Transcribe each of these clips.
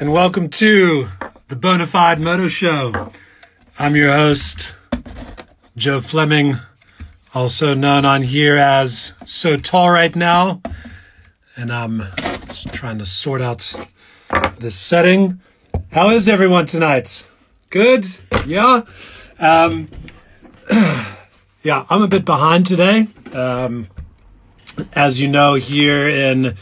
and welcome to the Bonafide Moto Show. I'm your host, Joe Fleming, also known on here as So Tall Right Now, and I'm just trying to sort out this setting. How is everyone tonight? Good? Yeah? Um, yeah, I'm a bit behind today. Um, as you know, here in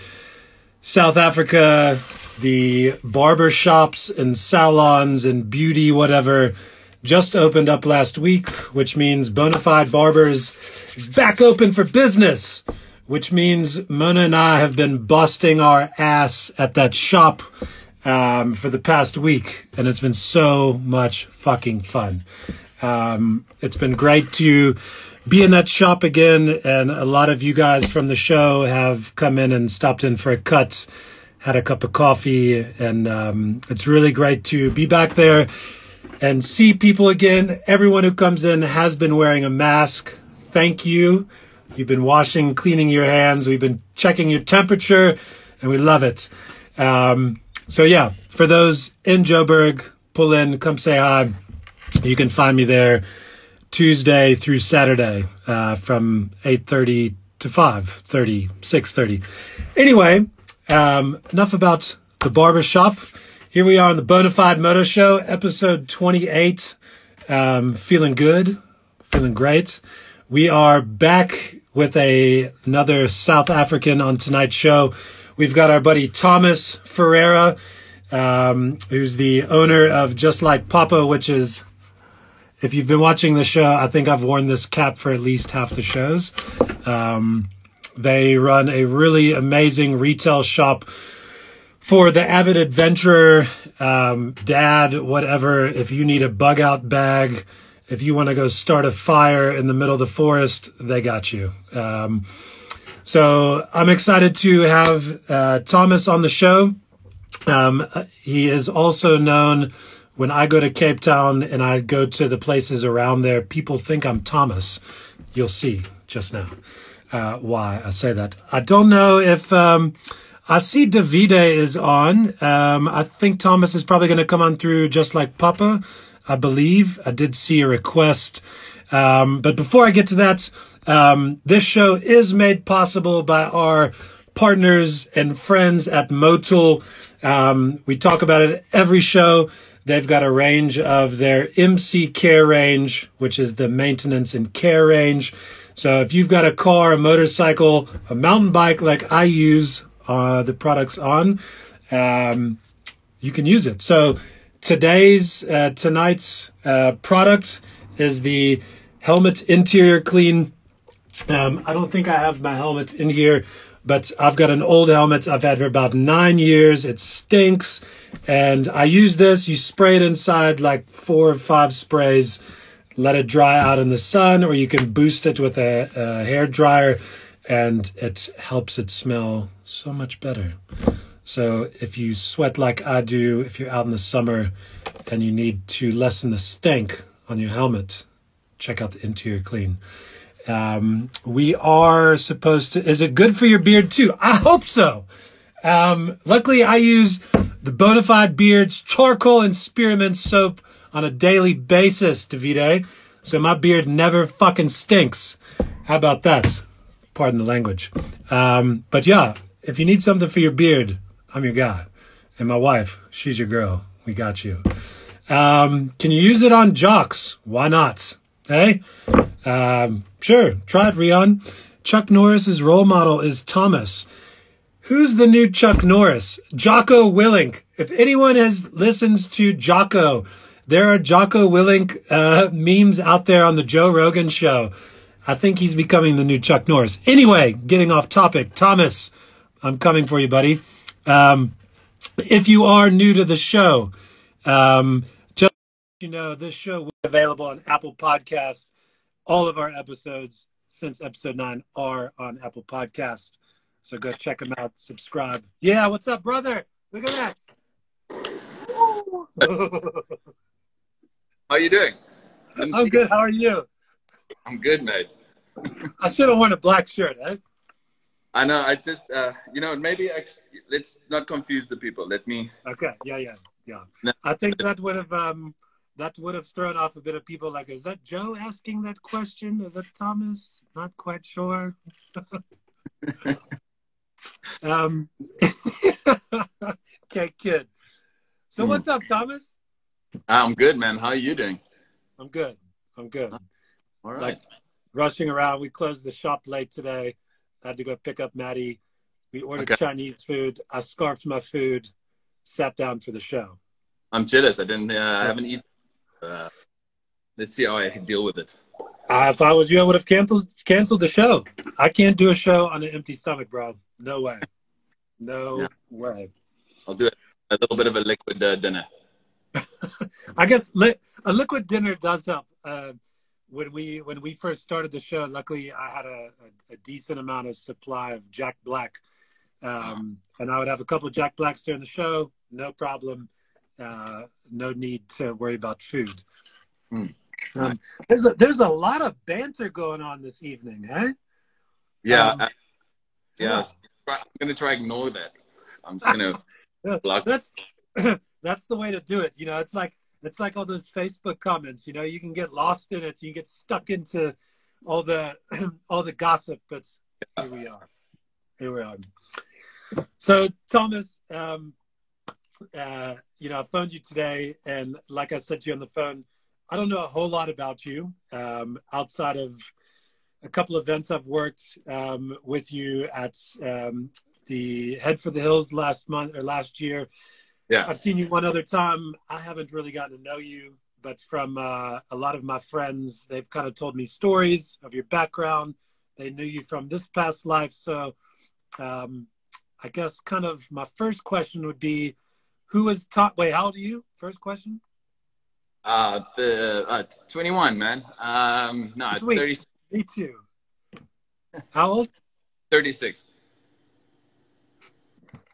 South Africa, the barber shops and salons and beauty, whatever, just opened up last week, which means Bonafide Barbers is back open for business, which means Mona and I have been busting our ass at that shop um, for the past week, and it's been so much fucking fun. Um, it's been great to be in that shop again, and a lot of you guys from the show have come in and stopped in for a cut, had a cup of coffee, and um, it's really great to be back there and see people again. Everyone who comes in has been wearing a mask. Thank you. You've been washing, cleaning your hands. We've been checking your temperature, and we love it. Um, so yeah, for those in Joburg, pull in, come say hi. You can find me there Tuesday through Saturday uh, from 8.30 to 5.30, 6.30. Anyway, um, enough about the barber shop. Here we are on the Bonafide Moto Show, episode 28. Um, feeling good, feeling great. We are back with a another South African on tonight's show. We've got our buddy Thomas Ferreira, um, who's the owner of Just Like Papa, which is if you've been watching the show, I think I've worn this cap for at least half the shows. Um, they run a really amazing retail shop for the avid adventurer, um, dad, whatever. If you need a bug out bag, if you want to go start a fire in the middle of the forest, they got you. Um, so I'm excited to have uh, Thomas on the show. Um, he is also known when I go to Cape Town and I go to the places around there, people think I'm Thomas. You'll see just now uh, why I say that. I don't know if um, I see Davide is on. Um, I think Thomas is probably going to come on through just like Papa. I believe I did see a request. Um, but before I get to that, um, this show is made possible by our partners and friends at Motul. Um, we talk about it every show. They've got a range of their MC Care range, which is the maintenance and care range. So if you've got a car, a motorcycle, a mountain bike like I use uh, the products on, um, you can use it. So today's, uh, tonight's uh, product is the helmet interior clean. Um, I don't think I have my helmet in here, but I've got an old helmet I've had for about nine years. It stinks. And I use this. You spray it inside like four or five sprays, let it dry out in the sun, or you can boost it with a, a hair dryer, and it helps it smell so much better. So if you sweat like I do, if you're out in the summer and you need to lessen the stank on your helmet, check out the interior clean. Um, we are supposed to. Is it good for your beard too? I hope so. Um, luckily, I use the Bonafide Beards charcoal and spearmint soap on a daily basis, Davide. So my beard never fucking stinks. How about that? Pardon the language. Um, but yeah, if you need something for your beard, I'm your guy. And my wife, she's your girl. We got you. Um, can you use it on jocks? Why not? Hey? Um, sure. Try it, Rion. Chuck Norris's role model is Thomas. Who's the new Chuck Norris? Jocko Willink. If anyone has listens to Jocko, there are Jocko Willink uh, memes out there on the Joe Rogan show. I think he's becoming the new Chuck Norris. Anyway, getting off topic. Thomas, I'm coming for you, buddy. Um, if you are new to the show, um, just you know, this show will be available on Apple Podcast. All of our episodes since episode nine are on Apple Podcast. So go check them out, subscribe. Yeah, what's up, brother? Look at that. How are you doing? I'm good. How are you? I'm good, mate. I should have worn a black shirt, eh? I know. I just, uh, you know, maybe I, let's not confuse the people. Let me. Okay. Yeah. Yeah. Yeah. No. I think that would have um, that would have thrown off a bit of people. Like, is that Joe asking that question? Is that Thomas? Not quite sure. um. okay, kid. So Hmm. what's up, Thomas? I'm good, man. How are you doing? I'm good. I'm good. All right. Like rushing around. We closed the shop late today. had to go pick up Maddie. We ordered Okay. Chinese food. I scarfed my food. Sat down for the show. I'm jealous. I didn't. Uh, I haven't eaten. Uh, let's see how I deal with it. Uh, if I was you, I would have canceled canceled the show. I can't do a show on an empty stomach, bro. No way. No Yeah. way. I'll do it. A little bit of a liquid uh, dinner. I guess li- a liquid dinner does help. Uh, when we when we first started the show, luckily I had a, a, a decent amount of supply of Jack Black, um, and I would have a couple of Jack Blacks during the show. No problem. Uh, no need to worry about food. Hmm. Um, there's a, there's a lot of banter going on this evening, eh? Yeah. Um, I- yeah. I'm gonna try ignore that. I'm just gonna. Block. That's that's the way to do it. You know, it's like it's like all those Facebook comments. You know, you can get lost in it. You can get stuck into all the all the gossip. But here we are. Here we are. So Thomas, um, uh, you know, I phoned you today, and like I said to you on the phone, I don't know a whole lot about you um, outside of a couple of events I've worked um, with you at um, the Head for the Hills last month or last year. Yeah. I've seen you one other time. I haven't really gotten to know you, but from uh, a lot of my friends, they've kind of told me stories of your background. They knew you from this past life. So um, I guess kind of my first question would be who is top? Wait, how old are you? First question? Uh, the uh, 21, man. Um, no, Sweet. 30, Me too. How old? 36.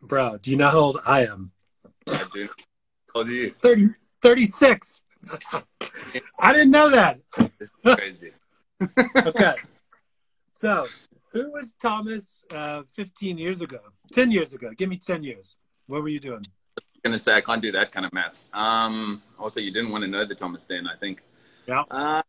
Bro, do you know how old I am? I do. How old are you? 30, 36. I didn't know that. This is crazy. Okay. So, who was Thomas uh, 15 years ago? 10 years ago. Give me 10 years. What were you doing? I'm gonna say I can't do that kind of maths. Um, also, you didn't want to know the Thomas then, I think. Yeah. Uh,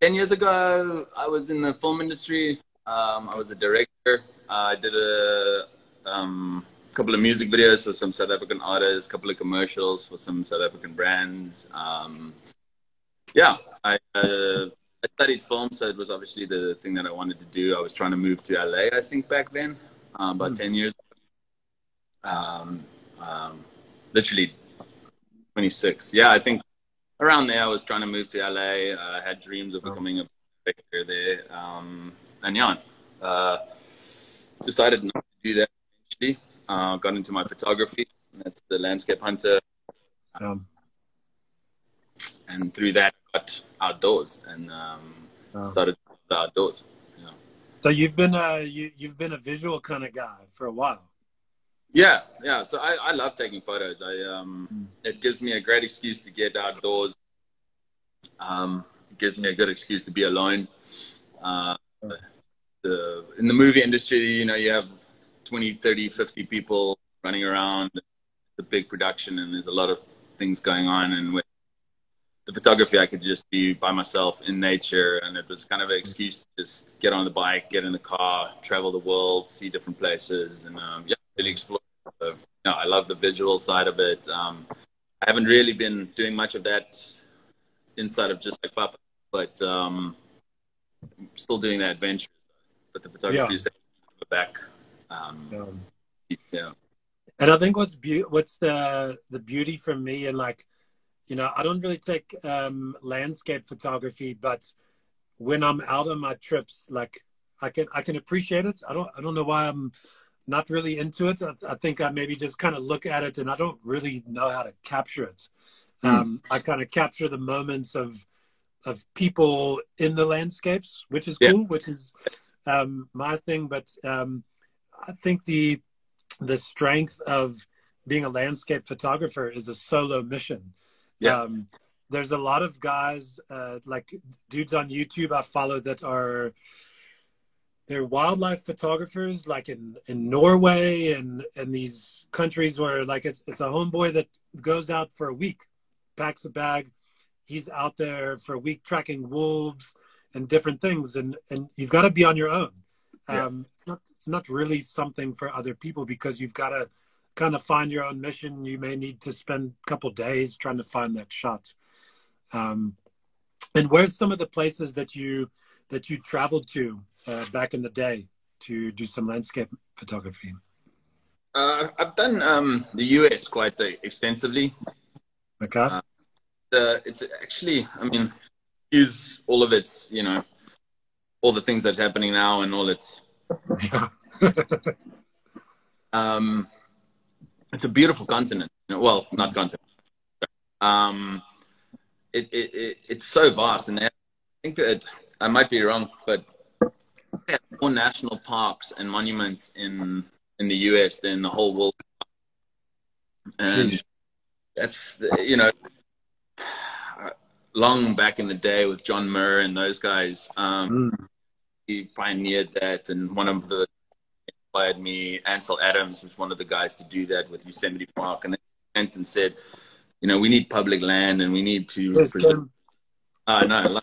Ten years ago, I was in the film industry. Um, I was a director. I did a um, couple of music videos for some South African artists, a couple of commercials for some South African brands. Um, yeah, I, uh, I studied film, so it was obviously the thing that I wanted to do. I was trying to move to LA, I think, back then, um, about Mm. 10 years um, um, literally 26. Yeah, I think around there I was trying to move to LA. I had dreams of Oh. becoming a director there. Um, and yeah, uh, decided not to do that eventually. Uh, got into my photography. That's the landscape hunter. Um, And through that, I got outdoors and um, Oh. started outdoors. Yeah. so you've been a you you've been a visual kind of guy for a while. Yeah, yeah. So I, I love taking photos. I um, Mm. it gives me a great excuse to get outdoors. Um, it gives me a good excuse to be alone. Uh, the, in the movie industry, you know, you have 20, 30, 50 people running around. It's a big production, and there's a lot of things going on. And with the photography, I could just be by myself in nature, and it was kind of an excuse to just get on the bike, get in the car, travel the world, see different places, and um, yeah, really explore. So, I love the visual side of it. Um, I haven't really been doing much of that inside of just like Papa, but um, I'm still doing the adventure. But the photography Yeah. is definitely back. Um, Um, yeah. and I think what's be- what's the the beauty for me and like, you know, I don't really take um, landscape photography, but when I'm out on my trips, like I can I can appreciate it. I don't I don't know why I'm not really into it. I, I think I maybe just kind of look at it and I don't really know how to capture it. Hmm. Um, I kind of capture the moments of of people in the landscapes, which is Yeah. cool, which is um, my thing. But um, I think the the strength of being a landscape photographer is a solo mission. Yeah. Um, there's a lot of guys uh, like dudes on YouTube I follow that are they're wildlife photographers like in in Norway and and these countries where like it's it's a homeboy that goes out for a week, packs a bag, he's out there for a week tracking wolves and different things and and you've got to be on your own. Yeah. Um, it's not it's not really something for other people because you've got to kind of find your own mission. You may need to spend a couple days trying to find that shot. Um, and where's some of the places that you that you traveled to uh, back in the day to do some landscape photography? Uh, I've done um, the US quite uh, extensively. Okay. Uh, Uh, it's actually, I mean, use all of its, you know, all the things that's happening now and all its. yeah. Um, it's a beautiful continent. Well, not continent. Um, it, it, it it's so vast, and I think that I might be wrong, but they have more national parks and monuments in in the US than the whole world. And Sheesh. that's you know long back in the day with John Muir and those guys. Um, Mm. he pioneered that, and one of the inspired me. Ansel Adams was one of the guys to do that with Yosemite Park, and then he went and said, you know, we need public land and we need to Yes, I know. Uh, no,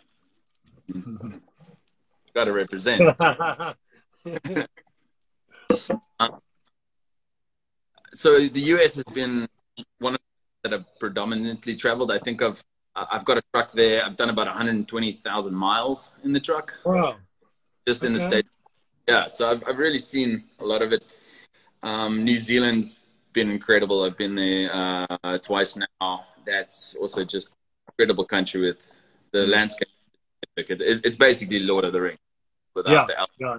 got to represent. so the US has been one of the that I've predominantly traveled. I think I've I've got a truck there. I've done about 120,000 miles in the truck, wow. just in the Okay. states. Yeah, so I've I've really seen a lot of it. Um, New Zealand's been incredible. I've been there uh, twice now. That's also just incredible country with the landscape. It, it, it's basically Lord of the Rings without Yeah. the elf. Yeah.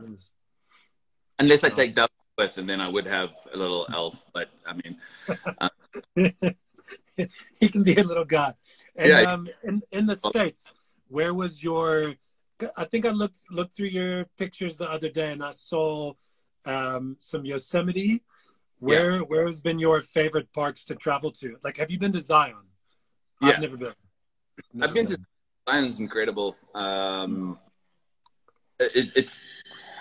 Unless I take Duff with, and then I would have a little elf. But I mean, he can be a little guy. And Yeah. um, in in the states, where was your? I think I looked looked through your pictures the other day, and I saw um, some Yosemite. Where where has been your favorite parks to travel to? Like, have you been to Zion? Yeah. I've never been. Never I've been to Zion. Zion's incredible. Um, it, it's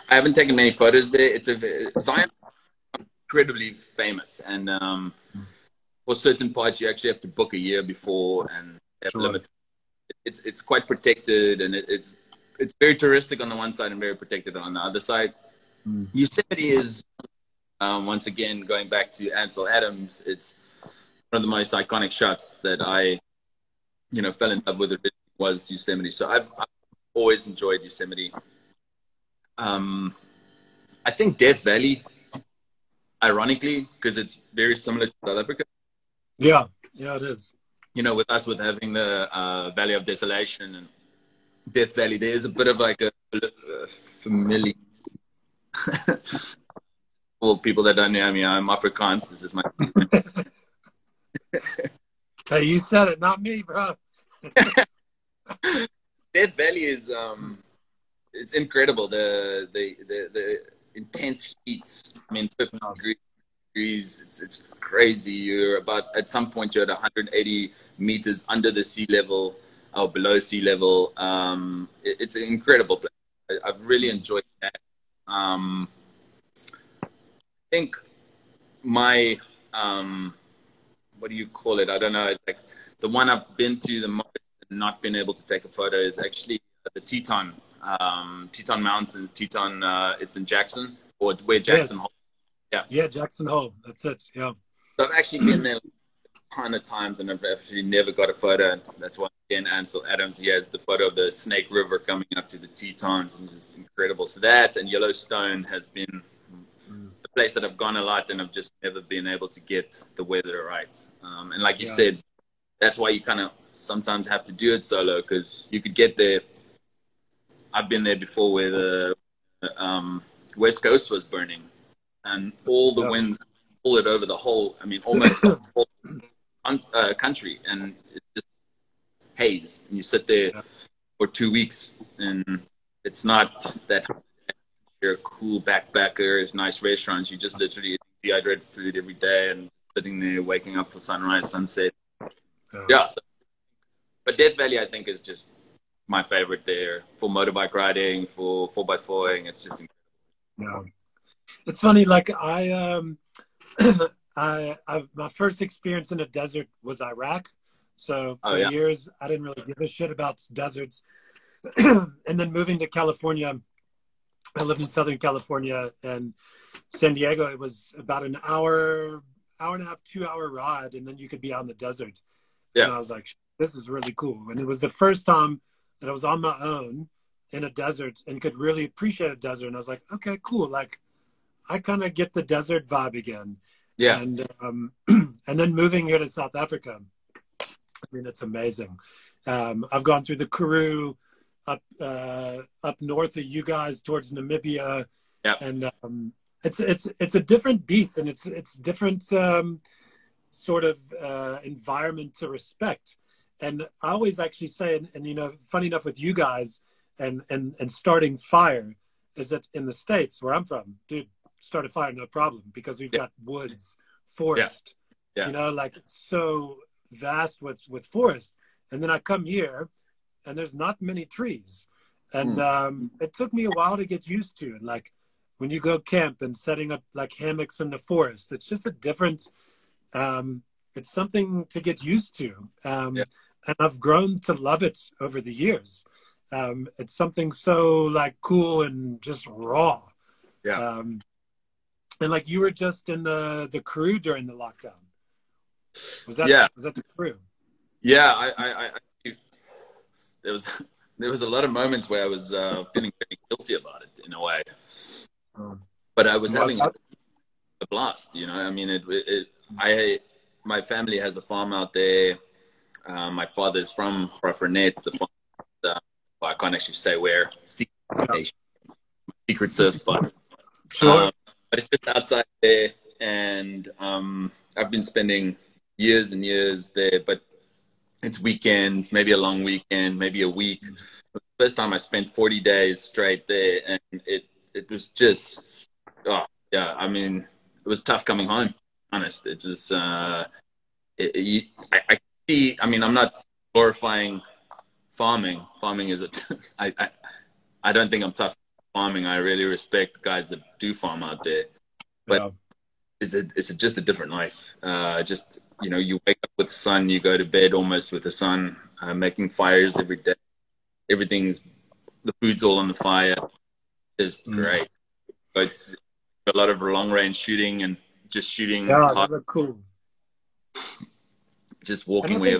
I haven't taken many photos there. It's a Zion incredibly famous, and um, for certain parts you actually have to book a year before and have Sure. limit. It's it's quite protected, and it, it's it's very touristic on the one side and very protected on the other side. Mm. Yosemite is um, once again going back to Ansel Adams. It's one of the most iconic shots that I you know, fell in love with it was Yosemite. So I've, I've always enjoyed Yosemite. Um, I think Death Valley, ironically, because it's very similar to South Africa. Yeah, yeah, it is. You know, with us with having the uh, Valley of Desolation and Death Valley, there is a bit of like a, a familiar. For people that don't know me, I'm Afrikaans. This is my Hey, you said it, not me, bro. Death Valley is um, it's incredible. The the the, the intense heat. I mean, 50 degrees. It's it's crazy. You're about at some point you're at 180 meters under the sea level or below sea level. Um, it, it's an incredible place. I, I've really enjoyed that. Um, I think my um, what do you call it? I don't know. It's like the one I've been to the most and not been able to take a photo is actually the Teton, um, Teton Mountains. Teton, uh, it's in Jackson, or where Jackson Yes. Hole. Yeah, Jackson Hole. That's it. Yeah. I've actually been there a ton of times, and I've actually never got a photo. And that's why again, Ansel Adams, he has the photo of the Snake River coming up to the Tetons, and just incredible. So that and Yellowstone has been a place that I've gone a lot, and I've just never been able to get the weather right. Um, and like you Yeah. said, that's why you kind of sometimes have to do it solo because you could get there. I've been there before where the um, West Coast was burning, and all the Yeah. winds pull it over the whole. I mean, almost the whole uh, country, and it's just haze. And you sit there Yeah. for two weeks, and it's not that you're a cool backpacker. It's nice restaurants. You just literally eat dehydrated food every day and sitting there, waking up for sunrise, sunset. Yeah. So, but Death Valley, I think, is just my favorite there for motorbike riding, for four by four. It's just incredible. No, it's funny. Like I, um, I, I, my first experience in a desert was Iraq. So for Oh, yeah. years, I didn't really give a shit about deserts. and then moving to California, I lived in Southern California and San Diego. It was about an hour, hour and a half, two hour ride, and then you could be out in the desert. Yeah. And I was like, this is really cool. And it was the first time that I was on my own in a desert and could really appreciate a desert. And I was like, okay, cool. Like, I kind of get the desert vibe again. Yeah. And um, and then moving here to South Africa, I mean, it's amazing. Um, I've gone through the Karoo, up uh, up north of you guys towards Namibia, Yeah. and um, it's it's it's a different beast, and it's it's different um, sort of uh, environment to respect. And I always actually say, and, and you know, funny enough with you guys, and and and starting fire is that in the states where I'm from, dude, start a fire no problem because we've Yeah. got woods, forest, Yeah. you know, like so vast with with forest. And then I come here, and there's not many trees, and Hmm. um, it took me a while to get used to. And like when you go camp and setting up like hammocks in the forest, it's just a different. Um, it's something to get used to, um, Yeah. and I've grown to love it over the years. Um, it's something so like cool and just raw. Yeah. Um, and like you were just in the the Karoo during the lockdown. Was that Yeah. was that the Karoo? Yeah, I, I, I, I there was there was a lot of moments where I was uh, feeling pretty guilty about it in a way, but I was Well, having that- a blast. You know, I mean, it, it I my family has a farm out there. Uh, my father's from Graaff-Reinet, the farm. Uh, I can't actually say where. Secret, secret surf spot. Sure. Um, but it's just outside there, and um, I've been spending years and years there. But it's weekends, maybe a long weekend, maybe a week. The first time I spent 40 days straight there, and it it was just, oh yeah. I mean, it was tough coming home. Honest, it was. Uh, it, it, you- I, I see. I mean, I'm not glorifying farming. Farming is a. I, I I don't think I'm tough farming. I really respect guys that do farm out there. but- Yeah. It's a, it's a, just a different life. Uh, just you know, you wake up with the sun, you go to bed almost with the sun, uh, making fires every day. Everything's the food's all on the fire. It's Mm. great. But it's a lot of long range shooting and just shooting, Yeah, cool. just walking away.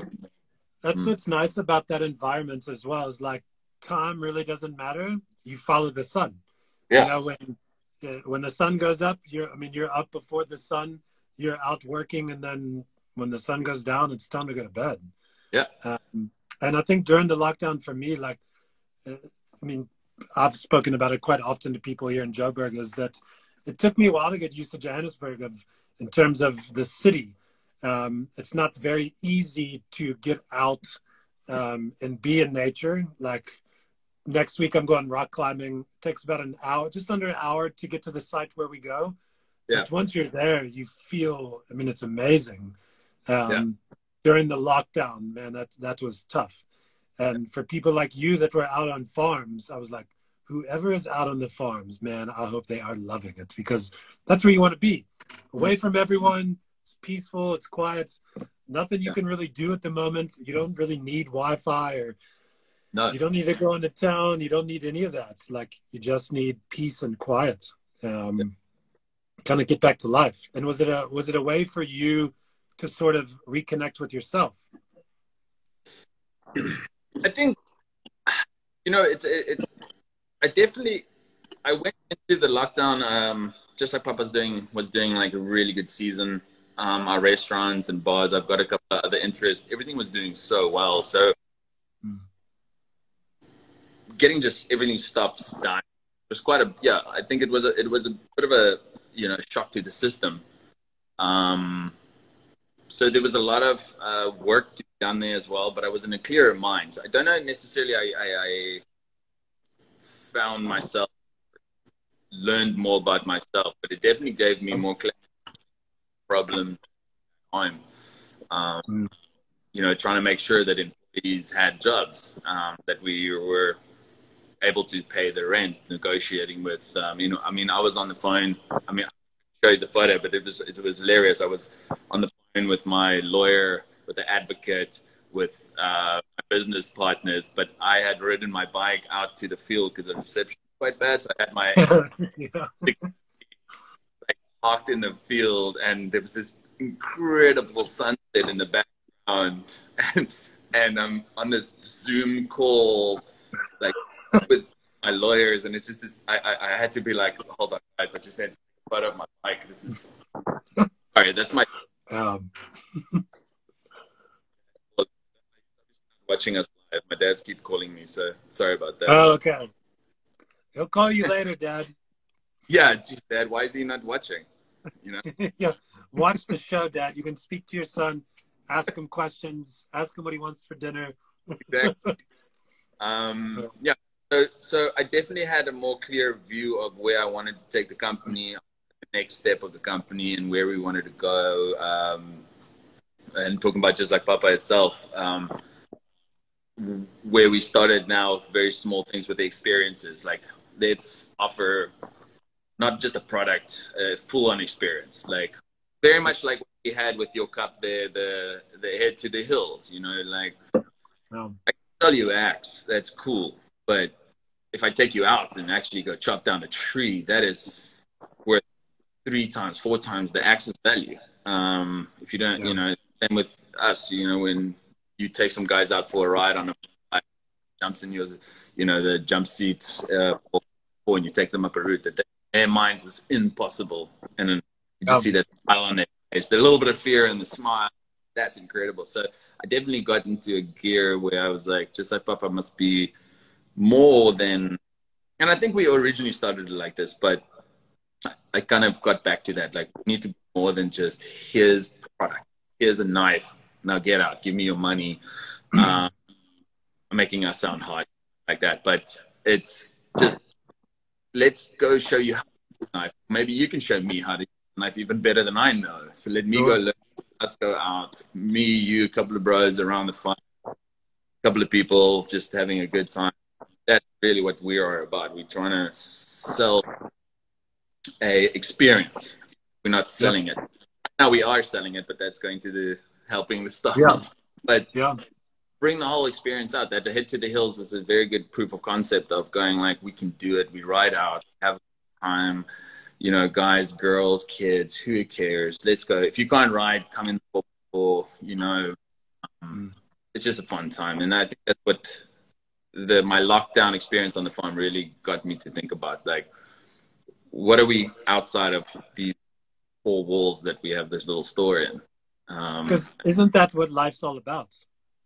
That's Mm. what's nice about that environment as well. Is like time really doesn't matter. You follow the sun. Yeah. You know when uh, when the sun goes up, you're. I mean, you're up before the sun. You're out working, and then when the sun goes down, it's time to go to bed. Yeah. Um, and I think during the lockdown, for me, like, uh, I mean, I've spoken about it quite often to people here in Joburg. Is that it took me a while to get used to Johannesburg of in terms of the city. Um, it's not very easy to get out um, and be in nature. Like next week, I'm going rock climbing. It takes about an hour, just under an hour, to get to the site where we go. Yeah. But once you're there, you feel. I mean, it's amazing. Um, Yeah. During the lockdown, man, that that was tough. And for people like you that were out on farms, I was like, whoever is out on the farms, man, I hope they are loving it because that's where you want to be, away from everyone. It's peaceful. It's quiet. Nothing you Yeah. can really do at the moment. You don't really need Wi-Fi or No, you don't need to go into town. You don't need any of that. Like you just need peace and quiet. Um, Kind of get back to life. And was it a was it a way for you to sort of reconnect with yourself? I think you know it's it's. I definitely I went into the lockdown um, just like Papa's doing was doing like a really good season. Um, our restaurants and bars. I've got a couple of other interests. Everything was doing so well. So. Getting just everything stops dying was quite a yeah. I think it was a it was a bit of a you know shock to the system. Um, so there was a lot of uh, work to be done there as well, but I was in a clearer mind. I don't know necessarily. I, I, I found myself learned more about myself, but it definitely gave me more clarity problem time. Um, Mm. You know, trying to make sure that employees had jobs, um, that we were able to pay the rent, negotiating with, um, you know, I mean, I was on the phone. I mean, I showed the photo, but it was it was hilarious. I was on the phone with my lawyer, with the advocate, with uh, my business partners, but I had ridden my bike out to the field because the reception was quite bad. So I had my yeah. like parked in the field, and there was this incredible sunset in the background, and and I'm on this Zoom call, like with my lawyers, and it's just this. I, I, I had to be like, hold on, guys, I just had to photo of my bike. This is sorry, that's my. Um. watching us live. My dad's keep calling me, so sorry about that. Oh, okay. He'll call you later, Dad. yeah, geez, Dad, why is he not watching? You know. yes, watch the show, Dad. You can speak to your son, ask him questions, ask him what he wants for dinner. exactly. Um, yeah. So, so I definitely had a more clear view of where I wanted to take the company, the next step of the company, and where we wanted to go. Um, and talking about just like Papa itself, um, where we started now very small things with the experiences. Like let's offer not just a product a full on experience. Like very much like what we had with your cup there the the head to the hills you know like um, i can tell you axe that's cool but if i take you out and actually go chop down a tree that is worth three times four times the access value um if you don't yeah. you know and with us you know when you take some guys out for a ride on a jumps in your, you know, the jump seats, uh, and you take them up a route that their minds was impossible. And then you just oh. see that smile on their face, the little bit of fear and the smile. That's incredible. So I definitely got into a gear where I was like, just like Papa must be more than, and I think we originally started it like this, but I kind of got back to that. Like, we need to be more than just here's product, here's a knife, now get out, give me your money. Mm-hmm. Um, making us sound high like that, but it's just let's go show you how to knife. Maybe you can show me how to knife even better than I know. So let me sure. go. Learn. Let's go out. Me, you, a couple of bros around the fire, a couple of people just having a good time. Really what we are about. We're trying to sell a experience. We're not selling it. Now we are selling it, but that's going to the helping the stuff. Yeah. But yeah. bring the whole experience out. That the head to the hills was a very good proof of concept of going like we can do it. We ride out, have time. You know, guys, girls, kids, who cares? Let's go. If you can't ride, come in for you know. Um, mm. It's just a fun time, and I think that's what the my lockdown experience on the farm really got me to think about. Like, what are we outside of these four walls that we have this little store in? Because um, isn't that what life's all about?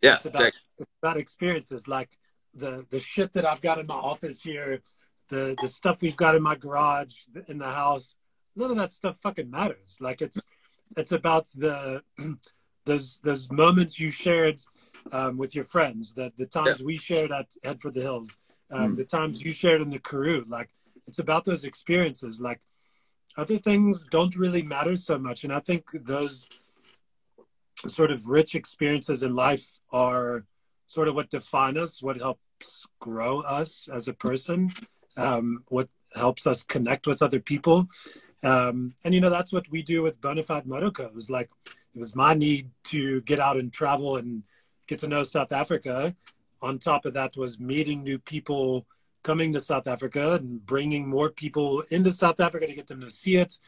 Yeah, it's about, exactly. it's about experiences. Like the the shit that I've got in my office here, the the stuff we've got in my garage, in the house. None of that stuff fucking matters. Like it's it's about the those those moments you shared um, with your friends, that the times yeah. we shared at Head for the Hills, um, mm. the times you shared in the Karoo. Like it's about those experiences. Like other things don't really matter so much, and I think those sort of rich experiences in life are sort of what define us, what helps grow us as a person, um, what helps us connect with other people. Um, and you know that's what we do with Bonafide Motoco. It like it was my need to get out and travel and get to know South Africa. On top of that was meeting new people, coming to South Africa and bringing more people into South Africa to get them to see it,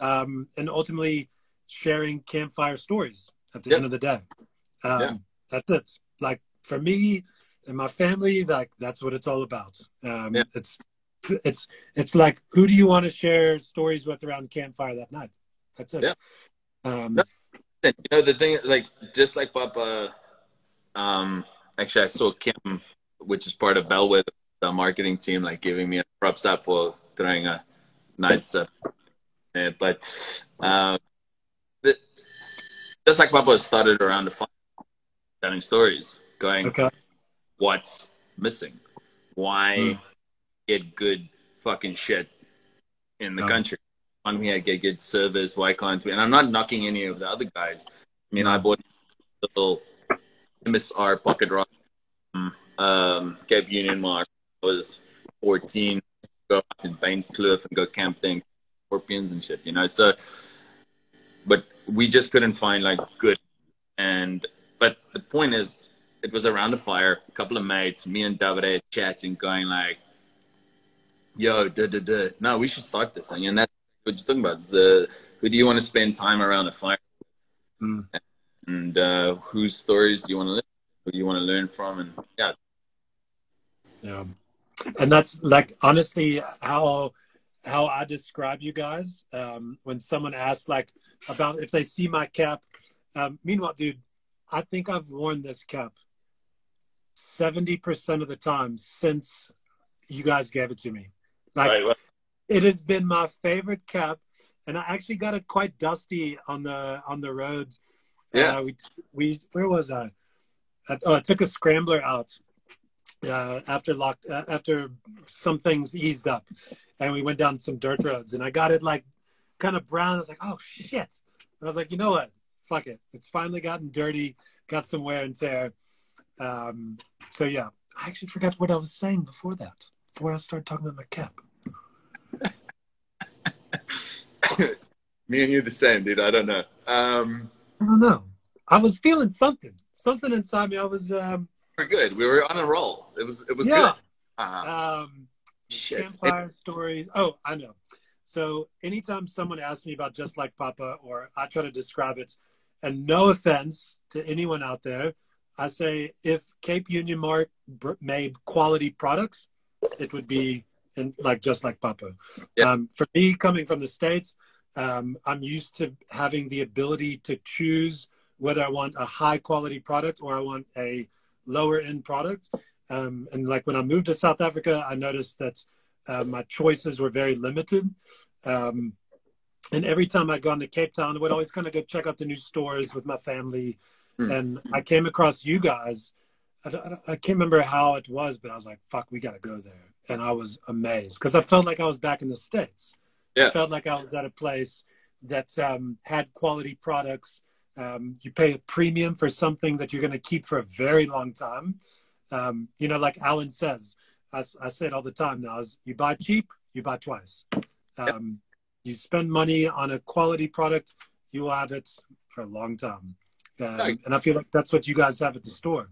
um, and ultimately sharing campfire stories at the yep. end of the day. Um, yeah. That's it. Like for me and my family, like that's what it's all about. Um, yeah. It's it's it's like who do you want to share stories with around campfire that night? That's it. Yeah. Um, you know the thing, like just like Papa. Um, actually, I saw Kim, which is part of Bellwether, the marketing team, like giving me a props up for throwing a nice. Uh, but um, the, just like Papa started around the fun, telling stories, going, okay. what's missing? Why mm. get good fucking shit in the country? Why can't we get good service? Why can't we? And I'm not knocking any of the other guys. I mean, I bought a little MSR pocket rock um, Cape Union Mart. I was 14, go out to Baines Kloof and go camping, scorpions and shit, you know. So, but we just couldn't find like good. And but the point is, it was around the fire, a couple of mates, me and Davide chatting, going like, "Yo, da da da, no, we should start this thing." And that's what you're talking about. Is the who do you want to spend time around the fire? Mm. And uh, whose stories do you want to listen? Who do you want to learn from? And yeah, yeah, and that's like honestly how how I describe you guys. Um, when someone asks like about if they see my cap, um, meanwhile, dude, I think I've worn this cap seventy percent of the time since you guys gave it to me. Like right, well. it has been my favorite cap, and I actually got it quite dusty on the on the roads. Yeah, uh, we we where was I? I oh, I took a scrambler out uh, after locked, uh, after some things eased up, and we went down some dirt roads, and I got it like kind of brown. I was like, oh shit, and I was like, you know what? Fuck it. It's finally gotten dirty, got some wear and tear. Um, so yeah, I actually forgot what I was saying before that. Before I started talking about my cap. Me and you the same, dude. I don't know. Um, I don't know. I was feeling something. Something inside me. I was. Um, we're good. We were on a roll. It was. It was yeah. good. Uh-huh. Um, campfire it, stories. Oh, I know. So anytime someone asks me about just like Papa, or I try to describe it, and no offense to anyone out there, I say if Cape Union Mart made quality products, it would be in, like just like Papa. Um, for me, coming from the states, um, I'm used to having the ability to choose whether I want a high quality product or I want a lower end product. Um, and like when I moved to South Africa, I noticed that uh, my choices were very limited. Um, and every time I'd gone to Cape Town, I would always kind of go check out the new stores with my family. Mm. And I came across you guys. I, I, can't remember how it was, but I was like, fuck, we got to go there. And I was amazed because I felt like I was back in the States. Yeah. I felt like I was at a place that um, had quality products. Um, you pay a premium for something that you're going to keep for a very long time. Um, you know, like Alan says, I, I, say it all the time now: is you buy cheap, you buy twice. Um, you spend money on a quality product, you will have it for a long time. Um, and I feel like that's what you guys have at the store.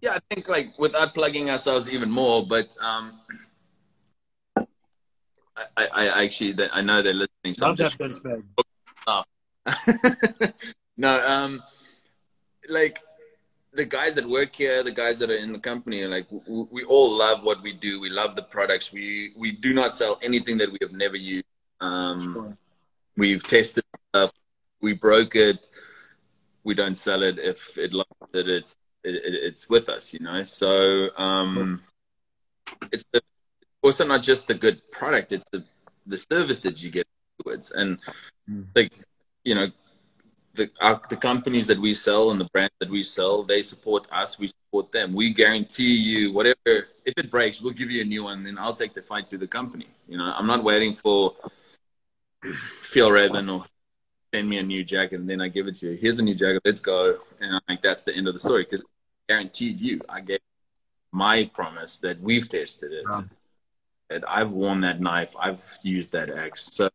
Yeah, I think like without plugging ourselves even more, but um, I, I actually I know they're listening. So just no, um, like the guys that work here, the guys that are in the company, like we, we all love what we do. We love the products. We we do not sell anything that we have never used. Um, sure. We've tested stuff. We broke it. We don't sell it. If it likes it, it's it, it's with us, you know. So um, it's the also not just the good product; it's the the service that you get afterwards. And mm. like you know, the our, the companies that we sell and the brands that we sell, they support us. We support them. We guarantee you whatever. If it breaks, we'll give you a new one. Then I'll take the fight to the company. You know, I'm not waiting for Fjällräven or send me a new jacket and then I give it to you. Here's a new jacket. Let's go. And like, that's the end of the story because guaranteed you. I gave my promise that we've tested it. I've worn that knife. I've used that axe. So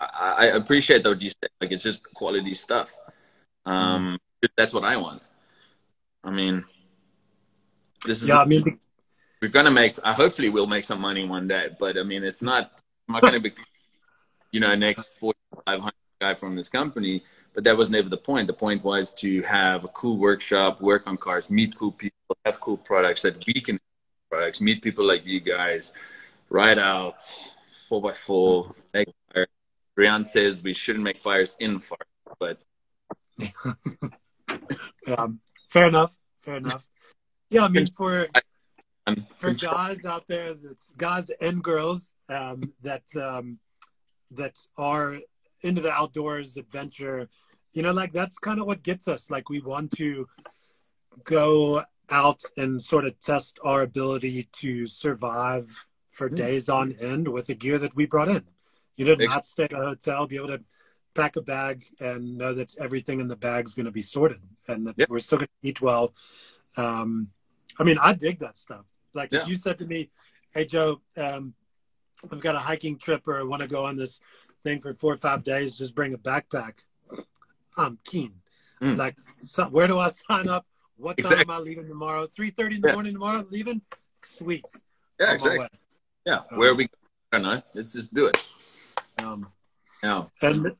I, I appreciate what you said. Like it's just quality stuff. Um, mm. That's what I want. I mean, this is. Yeah, I mean, we're gonna make. Uh, hopefully, we'll make some money one day. But I mean, it's not. I'm not gonna be, you know, next forty five hundred guy from this company. But that was never the point. The point was to have a cool workshop, work on cars, meet cool people, have cool products that we can products, meet people like you guys, ride out four by four, make fire. Brian says we shouldn't make fires in fire, but um, fair enough. Fair enough. Yeah, I mean for for guys out there, that's guys and girls um, that um, that are into the outdoors, adventure. You know, like that's kind of what gets us. Like we want to go out and sort of test our ability to survive for mm-hmm. days on end with the gear that we brought in. You did not stay at a hotel, be able to pack a bag and know that everything in the bag is going to be sorted and that yep. we're still going to eat well. Um, I mean, I dig that stuff. Like Yeah. if you said to me, "Hey Joe, um, I've got a hiking trip or I want to go on this thing for four or five days, just bring a backpack," I'm keen. Mm. Like, so, where do I sign up? What time am I leaving tomorrow? Three thirty in the Yeah. morning tomorrow. Leaving. Sweet. Yeah, exactly. Yeah, Um, where are we? I don't know. Let's just do it. Um, Yeah. And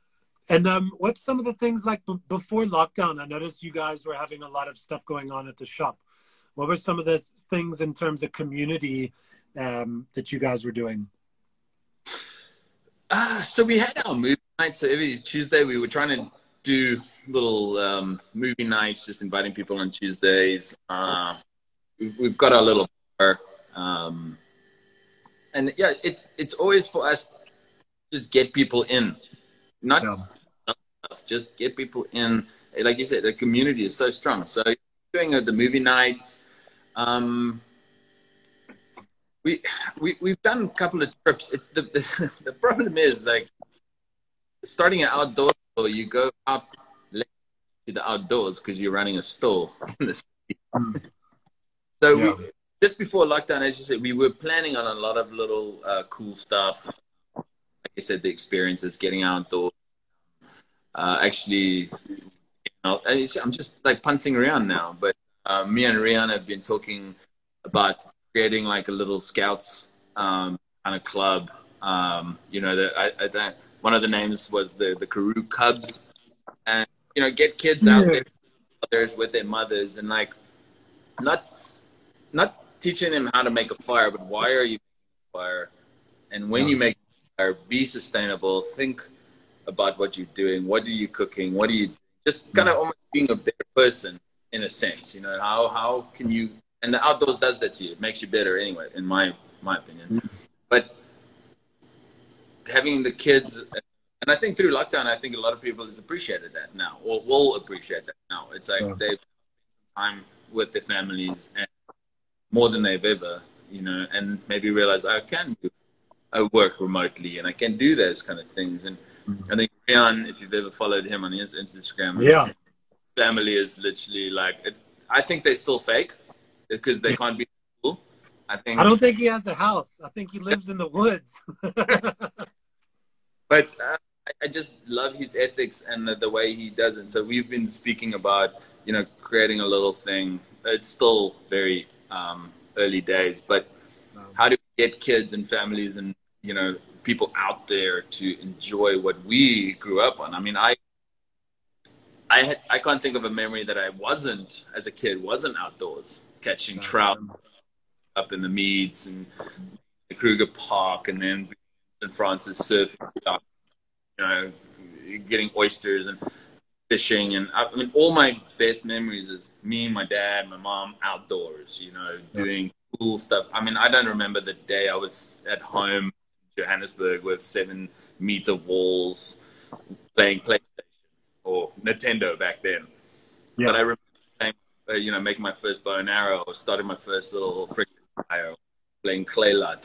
and um, what's some of the things like b- before lockdown? I noticed you guys were having a lot of stuff going on at the shop. What were some of the things in terms of community um, that you guys were doing? Uh, so we had our movie night. So every Tuesday we were trying to do little um, movie nights, just inviting people on Tuesdays. Uh, we- we've got our little bar, um, and yeah, it's it's always for us just get people in, not stuff, just get people in. Like you said, the community is so strong. So doing uh, the movie nights. Um, we, we we've done a couple of trips. It's the the, the problem is like starting an outdoor you go out late to the outdoors because you're running a store in the city. So Yeah. we, just before lockdown, as you said, we were planning on a lot of little uh, cool stuff. Like I said, the experiences, getting outdoors, uh, actually. You know, I'm just like punting around now, but uh, me and Rian have been talking about creating like a little scouts um, kind of club. Um, you know, that I, I, that, one of the names was the the Karoo Cubs, and you know, get kids out Yeah. there, with their mothers, and like not not teaching them how to make a fire, but why are you making a fire, and when Yeah. you make a fire, be sustainable. Think about what you're doing. What are you cooking? What are you just kind of almost being a better person in a sense. You know how how can you and the outdoors does that to you. It makes you better anyway, in my my opinion. Mm. But having the kids, and I think through lockdown, I think a lot of people has appreciated that now, or will appreciate that now. It's like Yeah. they've spent time with their families and more than they've ever, you know, and maybe realize I can do, I work remotely and I can do those kind of things. And mm-hmm. I think Rian, if you've ever followed him on his Instagram, Yeah. family is literally like it, I think they're still fake because they can't be. I think I don't think he has a house. I think he lives in the woods. but uh, I, just love his ethics and the, the way he does it. So we've been speaking about you know creating a little thing. It's still very um, early days, but how do we get kids and families and you know people out there to enjoy what we grew up on? I mean, I. I had, I can't think of a memory that I wasn't as a kid wasn't outdoors catching trout up in the meads and the Kruger Park and then St. Francis surfing stuff, you know, getting oysters and fishing. And I, I mean, all my best memories is me and my dad, my mom outdoors, you know, doing cool stuff. I mean, I don't remember the day I was at home in Johannesburg with seven meter walls playing PlayStation or Nintendo back then. Yeah. But I remember, playing, uh, you know, making my first bow and arrow, or starting my first little friction fire, or playing clay light,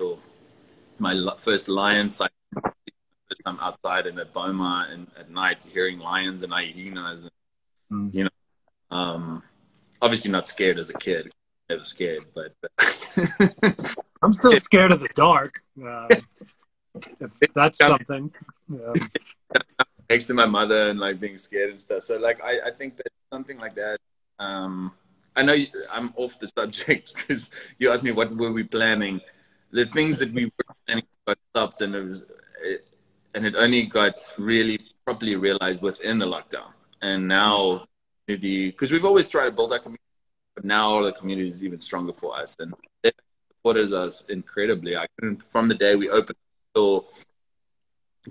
my first lion sight. First time outside in a boma and at night, hearing lions and hyenas. And, Mm. You know, um, obviously not scared as a kid. Never scared, but I'm still scared of the dark. Uh, if that's something. Um, next to my mother and like being scared and stuff. So like I, I think that something like that. Um, I know you, I'm off the subject because you asked me what were we planning. The things that we were planning got stopped, and it was, it, and it only got really properly realized within the lockdown. And now, because we've always tried to build our community, but now the community is even stronger for us, and they supported us incredibly. I couldn't from the day we opened store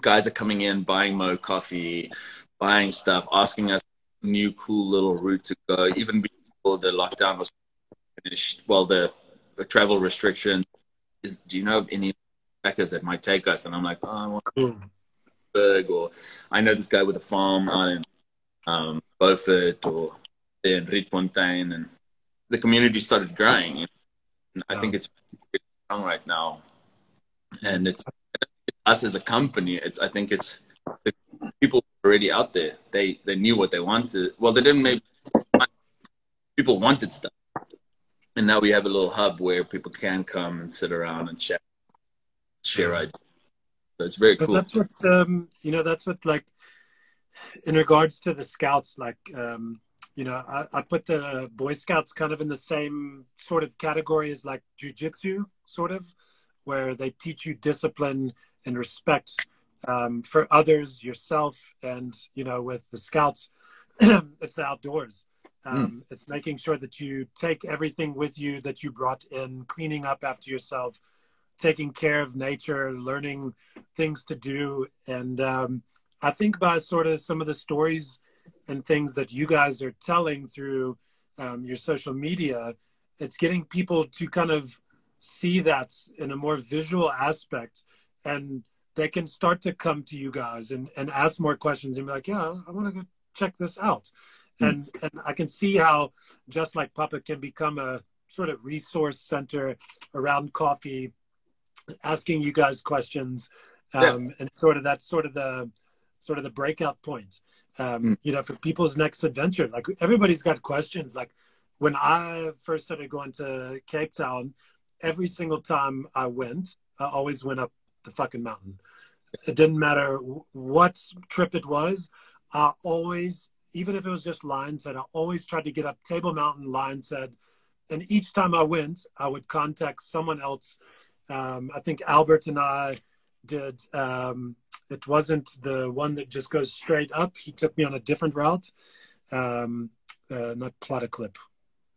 guys are coming in buying Mo coffee, buying stuff, asking us new cool little route to go, even before the lockdown was finished. Well, the, the travel restriction is. Do you know of any backers that might take us? And I'm like, oh, I want cool. Berg, or I know this guy with a farm out in um, Beaufort or in Rietfontein, and the community started growing. And I think it's strong right now, and it's us as a company. It's I think it's the people already out there. They they knew what they wanted. Well, they didn't maybe. People wanted stuff, and now we have a little hub where people can come and sit around and share share ideas. So it's very cool. That's what um, you know. That's what like in regards to the scouts, like um, you know, I, I, put the Boy Scouts kind of in the same sort of category as like jujitsu, sort of, where they teach you discipline and respect um, for others, yourself, and you know, with the Scouts, it's the outdoors. Hmm. Um, mm. It's making sure that you take everything with you that you brought in, cleaning up after yourself, taking care of nature, learning things to do, and um, I think about sort of some of the stories and things that you guys are telling through um, your social media, it's getting people to kind of see that in a more visual aspect and they can start to come to you guys and, and ask more questions and be like, yeah, I want to go check this out. Mm. And, and I can see how just like Papa can become a sort of resource center around coffee, asking you guys questions. Um, yeah. And sort of that's sort of the, sort of the breakout point um, mm. you know, for people's next adventure. Like everybody's got questions. Like when I first started going to Cape Town, every single time I went, I always went up the fucking mountain. It didn't matter what trip it was. I always, even if it was just Lion's Head, I always tried to get up Table Mountain, Lion's Head. And each time I went, I would contact someone else. Um, I think Albert and I did um, it wasn't the one that just goes straight up. He took me on a different route. Um, uh, not Platteklip.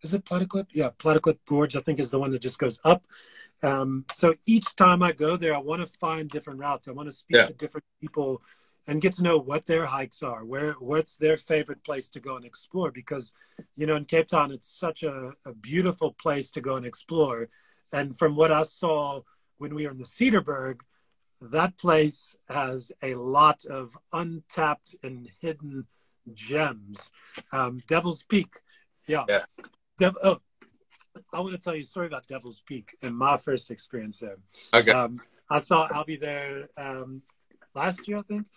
Is it Platteklip? Yeah, Platteklip Gorge, I think, is the one that just goes up. Um, so each time I go there, I want to find different routes. I want to speak yeah. to different people and get to know what their hikes are, where what's their favorite place to go and explore. Because, you know, in Cape Town, it's such a, a beautiful place to go and explore. And from what I saw when we were in the Cederberg, that place has a lot of untapped and hidden gems. Um, Devil's Peak, yeah. yeah. Dev- oh, I want to tell you a story about Devil's Peak and my first experience there. Okay. Um, I saw Albie there um, last year, I think.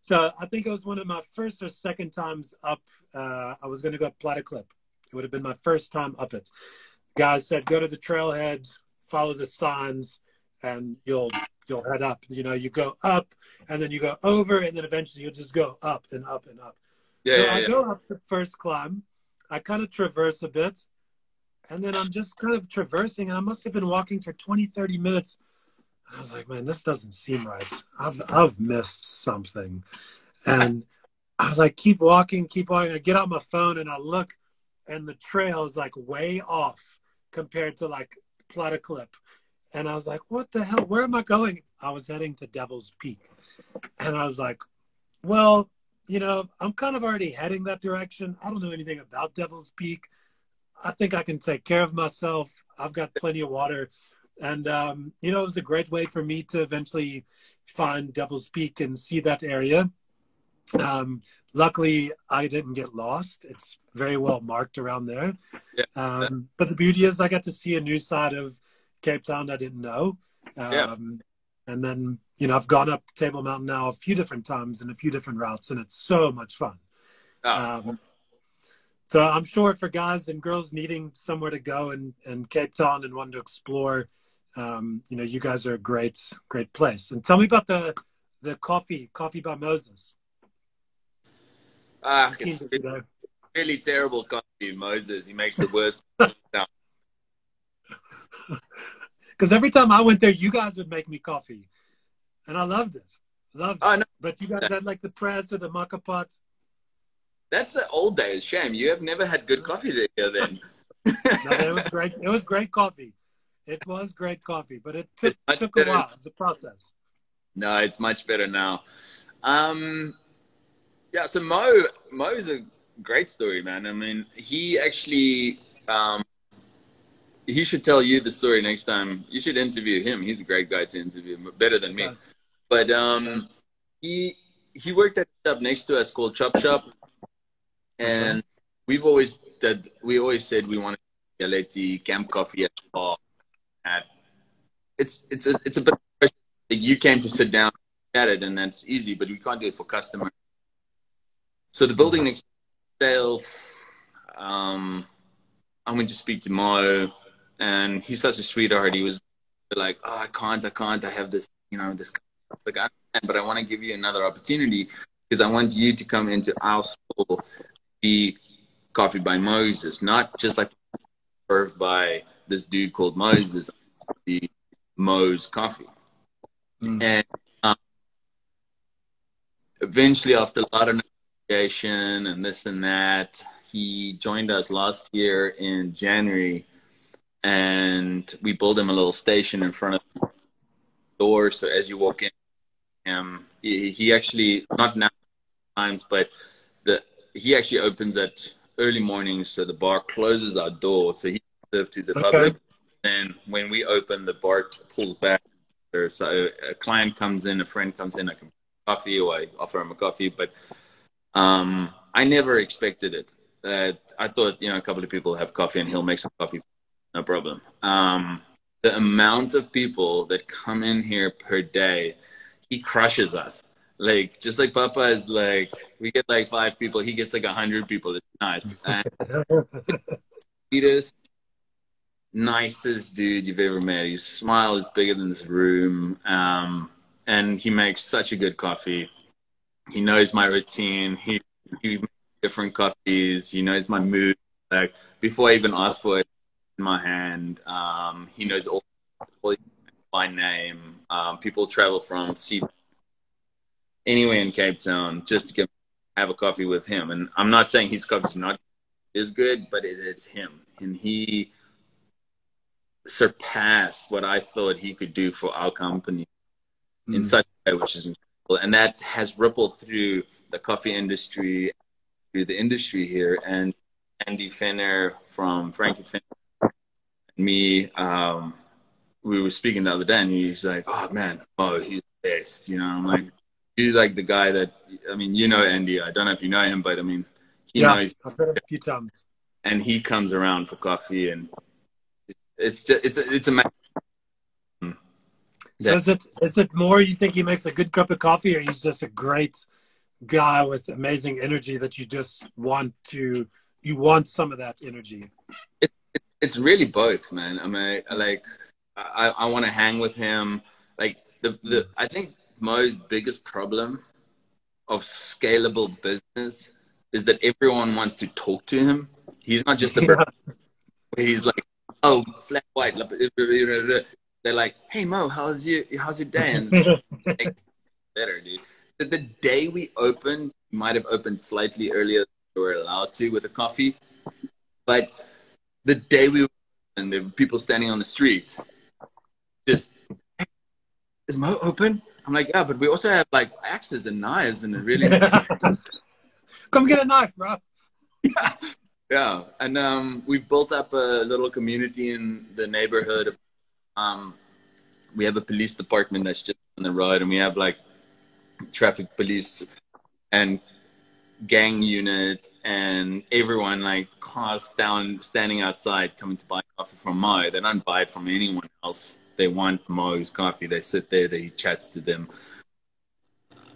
So I think it was one of my first or second times up. Uh, I was going to go up Platteklip. It would have been my first time up it. Guys said, go to the trailhead, follow the signs, and you'll you'll head up. You know, you go up and then you go over and then eventually you'll just go up and up and up. Yeah, so yeah, I yeah. go up the first climb. I kind of traverse a bit and then I'm just kind of traversing and I must have been walking for 20, 30 minutes. I was like, man, this doesn't seem right. I've, I've missed something. And I was like, keep walking, keep walking. I get out my phone and I look and the trail is like way off compared to like Platteklip. And I was like, what the hell? Where am I going? I was heading to Devil's Peak. And I was like, well, you know, I'm kind of already heading that direction. I don't know anything about Devil's Peak. I think I can take care of myself. I've got plenty of water. And, um, you know, it was a great way for me to eventually find Devil's Peak and see that area. Um, luckily, I didn't get lost. It's very well marked around there. Yeah. Um, but the beauty is, I got to see a new side of Cape Town I didn't know. Um, yeah. And then, you know, I've gone up Table Mountain now a few different times in a few different routes, and it's so much fun. Oh. Um, so I'm sure for guys and girls needing somewhere to go in, in Cape Town and wanting to explore, um, you know, you guys are a great, great place. And tell me about the the coffee, coffee by Moses. Ah, it's really terrible coffee, Moses. He makes the worst. Because every time I went there, you guys would make me coffee, and I loved it. Loved it. Oh, no. But you guys had like the press or the maca pots. That's the old days. Shame you have never had good coffee there. Then. no, it was great. It was great coffee. It was great coffee, but it took, took a while. It's a process. No, it's much better now. Um, yeah, so Mo Mo is a great story, man. I mean, he actually um, he should tell you the story next time. You should interview him. He's a great guy to interview, better than me. But um, he he worked at a shop next to us called Chop Shop, and we've always did. We always said we want to get the camp coffee at the bar. At it's it's a it's a bit like you came to sit down at it, and that's easy, but we can't do it for customers. So the building next sale, um, I'm going to speak to Mo and he's such a sweetheart. He was like, "Oh, I can't, I can't. I have this, you know, this." Like, I but I want to give you another opportunity because I want you to come into our school, be coffee by Moses, not just like served by this dude called Moses, the Mo's Coffee. Mm. And um, eventually, after a lot of negotiation and this and that, he joined us last year in January, and we built him a little station in front of the door. So as you walk in, um, he, he actually not now times, but the he actually opens at early mornings, so the bar closes our door, so he serve to the okay. public. And when we open, the bar pulls back. So a client comes in, a friend comes in, I can coffee or I offer him a coffee, but um, I never expected it. Uh, I thought, you know, a couple of people have coffee and he'll make some coffee, no problem. Um, the amount of people that come in here per day, he crushes us. Like just like Papa is like, we get like five people, he gets like a hundred people. It's nuts. sweetest, nicest dude you've ever met. His smile is bigger than this room, um, and he makes such a good coffee. He knows my routine. He he makes different coffees. He knows my mood. Like before I even ask for it in my hand, um, he knows all, all my name. Um, people travel from sea anywhere in Cape Town just to get have a coffee with him. And I'm not saying his coffee is not is good, but it, it's him, and he surpassed what I thought he could do for our company mm. in such a way, which is incredible. And that has rippled through the coffee industry, through the industry here. And Andy Fenner from Frankie Fenner, and me, um, we were speaking the other day, and he's like, "Oh man, oh he's the best," you know. I'm like, he's like the guy that I mean, you know Andy. I don't know if you know him, but I mean, he yeah, knows. I've heard him a few times. And he comes around for coffee, and it's just it's a, it's a. Hmm. So is it is it more you think he makes a good cup of coffee, or he's just a great guy with amazing energy that you just want to you want some of that energy? It, it, it's really both, man. I mean, like I, I want to hang with him. Like the the I think Mo's biggest problem of scalable business is that everyone wants to talk to him. He's not just the yeah. he's like, oh, flat white. They're like, hey Mo, how's your how's your day? And better, dude. The, the day we opened, might have opened slightly earlier than we were allowed to with a coffee, but the day we and the people standing on the street, just hey, is Mo open? I'm like, yeah, but we also have like axes and knives and it really. Come get a knife, bro. yeah, yeah, and um, we've built up a little community in the neighborhood. Um, we have a police department that's just on the road, and we have like traffic police and gang unit and everyone like cars down standing outside coming to buy coffee from Mo. They don't buy it from anyone else they want Mo's coffee. They sit there, they chats to them.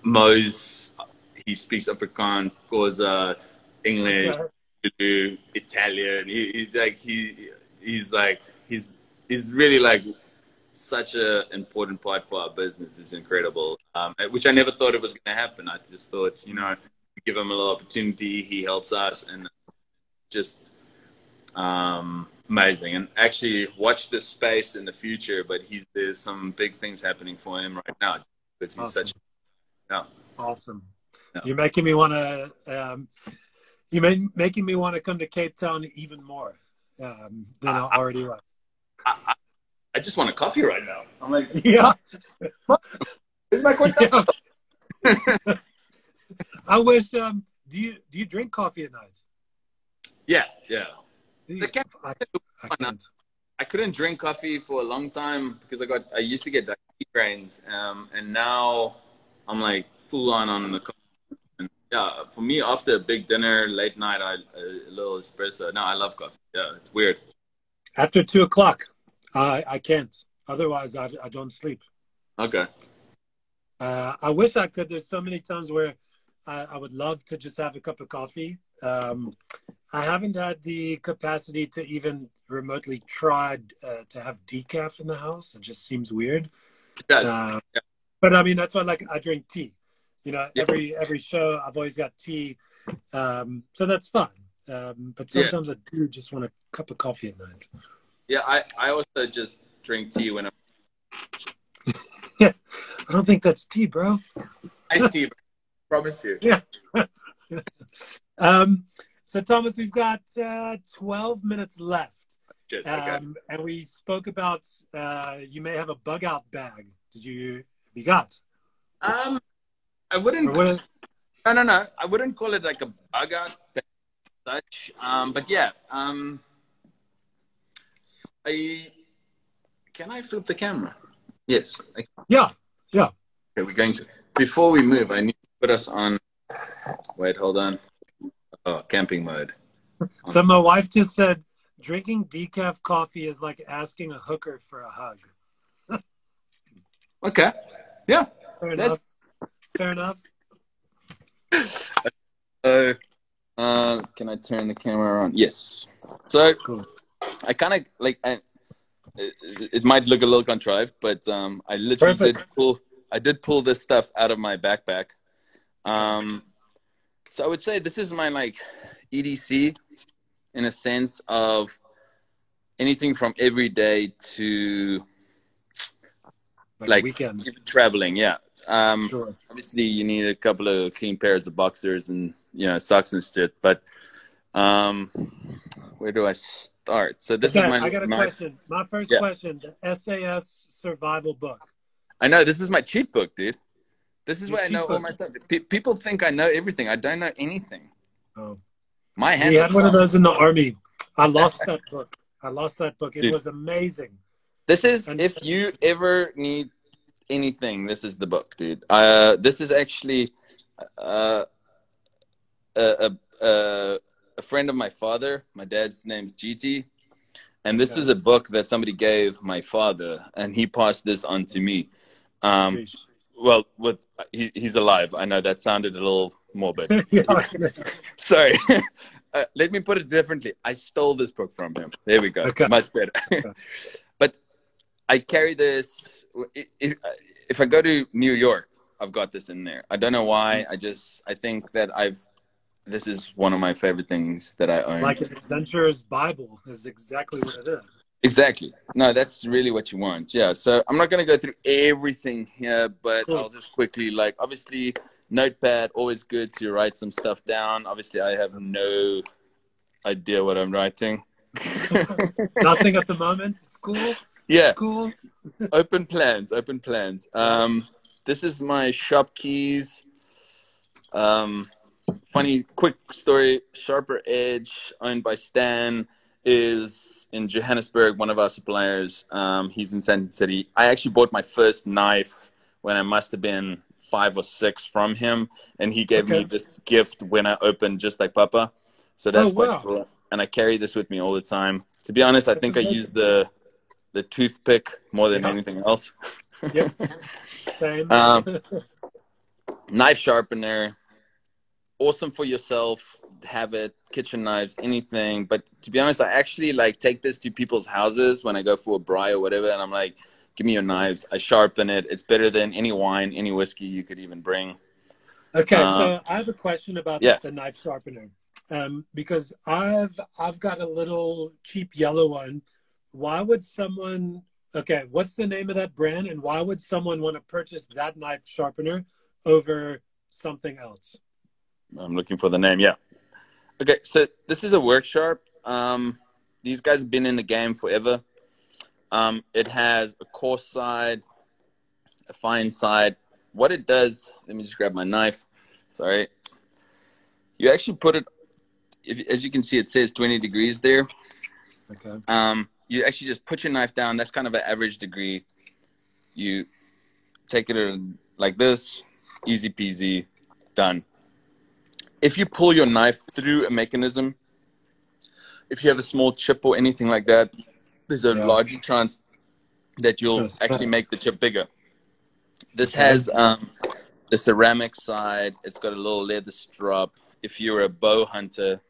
Mo's he speaks Afrikaans, Xhosa, English, okay. Italian. He, he's like he he's like he's he's really like such an important part for our business. It's incredible, um, which I never thought it was going to happen. I just thought, you know, give him a little opportunity. He helps us, and just um, amazing. And actually, watch this space in the future. But he's there's some big things happening for him right now. Because he's awesome. such. Yeah. Awesome. Yeah. You're making me want to. Um, you are making me want to come to Cape Town even more um, than I, I already was. I, I, just want a coffee right now. I'm like, yeah. Is my cuenta? Yeah. I wish. Um, do you do you drink coffee at night? Yeah, yeah. I, I, can't. I couldn't drink coffee for a long time because I got I used to get migraines, um, and now I'm like full on on the coffee. Yeah, for me after a big dinner, late night, I a little espresso. No, I love coffee. Yeah, it's weird. After two o'clock, I I can't. Otherwise, I I don't sleep. Okay. Uh, I wish I could. There's so many times where I, I, would love to just have a cup of coffee. Um, I haven't had the capacity to even remotely try uh, to have decaf in the house. It just seems weird. Uh, yeah. But I mean, that's why like I drink tea. You know, yeah. every every show I've always got tea, um, so that's fun. Um, but sometimes yeah. I do just want a cup of coffee at night. Yeah, I I also just drink tea when I'm. yeah, I don't think that's tea, bro. Iced tea, promise you. Yeah. um, so Thomas, we've got uh, 12 minutes left. Just, um, and we spoke about uh, you may have a bug out bag. Did you? You got? Um, I wouldn't. What no, no, no. I wouldn't call it like a bug out such. Um, but yeah. Um, I can I flip the camera? Yes. I, yeah. Yeah. Okay, we're going to. Before we move, I need to put us on. Wait, hold on. Oh, camping mode. So my wife just said drinking decaf coffee is like asking a hooker for a hug. okay. Yeah. Fair enough. Fair enough. Uh, uh, can I turn the camera on? Yes. So cool. I kind of like I, it, it, might look a little contrived, but um, I literally Perfect. did pull I did pull this stuff out of my backpack. Um, so I would say this is my like EDC in a sense of anything from every day to like, like weekend traveling. Yeah. Um, sure. Obviously, you need a couple of clean pairs of boxers and you know socks and shit. But um, where do I start? So this okay, is my. I got a my, question. My first yeah. question: the SAS survival book. I know this is my cheat book, dude. This is Your where I know book. all my stuff. P- people think I know everything. I don't know anything. Oh. My hands. We had one of those in the army. I lost that book. I lost that book. It dude, was amazing. This is and, if you ever need anything, this is the book, dude. Uh, this is actually uh, a, a, a friend of my father. My dad's name's GT. And this okay. was a book that somebody gave my father, and he passed this on to me. Um, well, with he, he's alive. I know that sounded a little morbid. Sorry. uh, let me put it differently. I stole this book from him. There we go. Okay. Much better. I carry this. If, if I go to New York, I've got this in there. I don't know why. I just I think that I've this is one of my favorite things that I own. Like an adventurer's Bible is exactly what it is. Exactly. No, that's really what you want. Yeah. So I'm not going to go through everything here, but cool. I'll just quickly, like, obviously, notepad, always good to write some stuff down. Obviously, I have no idea what I'm writing. Nothing at the moment. It's cool. Yeah. Cool. open plans. Open plans. Um, this is my shop keys. Um, funny, quick story. Sharper Edge, owned by Stan, is in Johannesburg. One of our suppliers. Um, he's in Sandton City. I actually bought my first knife when I must have been five or six from him, and he gave okay. me this gift when I opened Just Like Papa. So that's oh, wow. cool. And I carry this with me all the time. To be honest, I think I use the the toothpick more than yeah. anything else. yep. Same. Um, knife sharpener, awesome for yourself. Have it, kitchen knives, anything. But to be honest, I actually like take this to people's houses when I go for a braai or whatever, and I'm like, give me your knives. I sharpen it. It's better than any wine, any whiskey you could even bring. Okay, um, so I have a question about yeah. the knife sharpener. Um, because I've I've got a little cheap yellow one. Why would someone okay, what's the name of that brand and why would someone want to purchase that knife sharpener over something else? I'm looking for the name. Yeah. Okay, so this is a Work Sharp. Um, these guys have been in the game forever. Um, it has a coarse side, a fine side. What it does, let me just grab my knife. Sorry. You actually put it, if, as you can see, it says 20 degrees there. Okay. Um, you actually just put your knife down. That's kind of an average degree. You take it like this, easy peasy, done if you pull your knife through a mechanism, if you have a small chip or anything like that, there's a yeah. larger chance that you'll actually make the chip bigger. This has um, the ceramic side. It's got a little leather strap. If you're a bow hunter,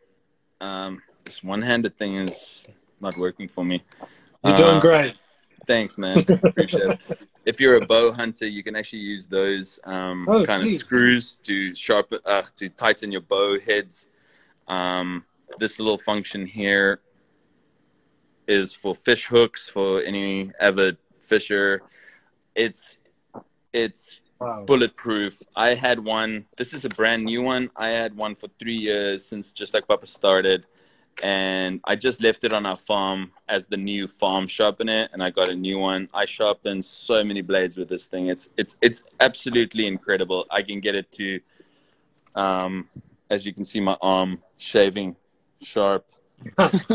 Um, this one-handed thing is not working for me. You're doing Uh, great. Thanks, man. Appreciate it. If you're a bow hunter, you can actually use those um, Oh, kind geez. of screws to sharpen, uh, to tighten your bow heads. Um, this little function here is for fish hooks for any avid fisher. It's it's Wow. bulletproof. I had one. This is a brand new one. I had one for three years since just like Papa started, and I just left it on our farm as the new farm sharpener, and I got a new one. I sharpen so many blades with this thing. It's it's it's absolutely incredible. I can get it to, um, as you can see, my arm shaving sharp. that's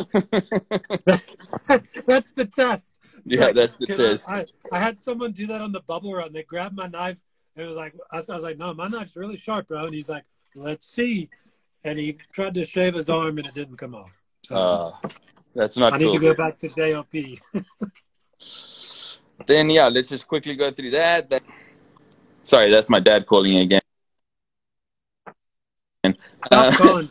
the test. It's Yeah, like, that's the test. I, I, had someone do that on the bubble run. They grabbed my knife and it was like, I was I was like, no, my knife's really sharp, bro. And he's like, let's see. And he tried to shave his arm and it didn't come off. So Uh, that's not I need cool. to go back to JOP. Then yeah, let's just quickly go through that. That- Sorry, that's my dad calling again. Uh, calling.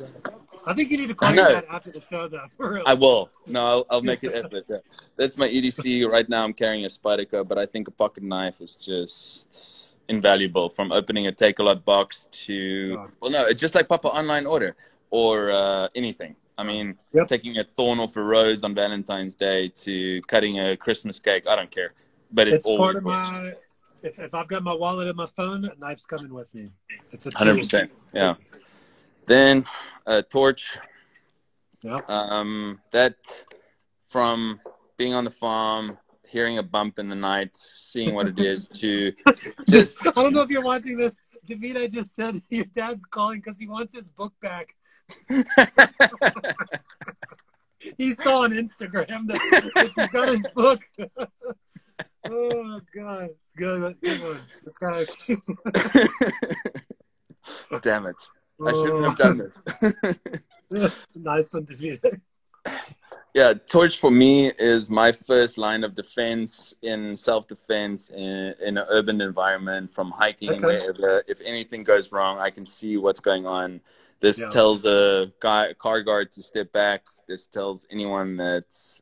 I think you need to call your dad after the show, though. For real. I will. No, I'll, I'll make it effort. Yeah. That's my EDC. Right now, I'm carrying a Spyderco, but I think a pocket knife is just invaluable. From opening a Takealot box to, Oh. well, no, it's just like Papa online order or uh, anything. I mean, Yep. taking a thorn off a rose on Valentine's Day to cutting a Christmas cake. I don't care, but it it's always part of works. my. If, if I've got my wallet and my phone, knife's coming with me. It's a Hundred tool. percent. Yeah. Then a torch. Yep. Um, that from being on the farm, hearing a bump in the night, seeing what it is, to just I don't know if you're watching this. Davide just said your dad's calling because he wants his book back. He saw on Instagram that he got his book. oh God, good, good one. Okay. damn it! I shouldn't have done this. nice one, Davide. Yeah, torch for me is my first line of defense in self-defense in, in an urban environment from hiking Okay. wherever. If anything goes wrong, I can see what's going on. This Yeah. tells a guy, car guard to step back. This tells anyone that's,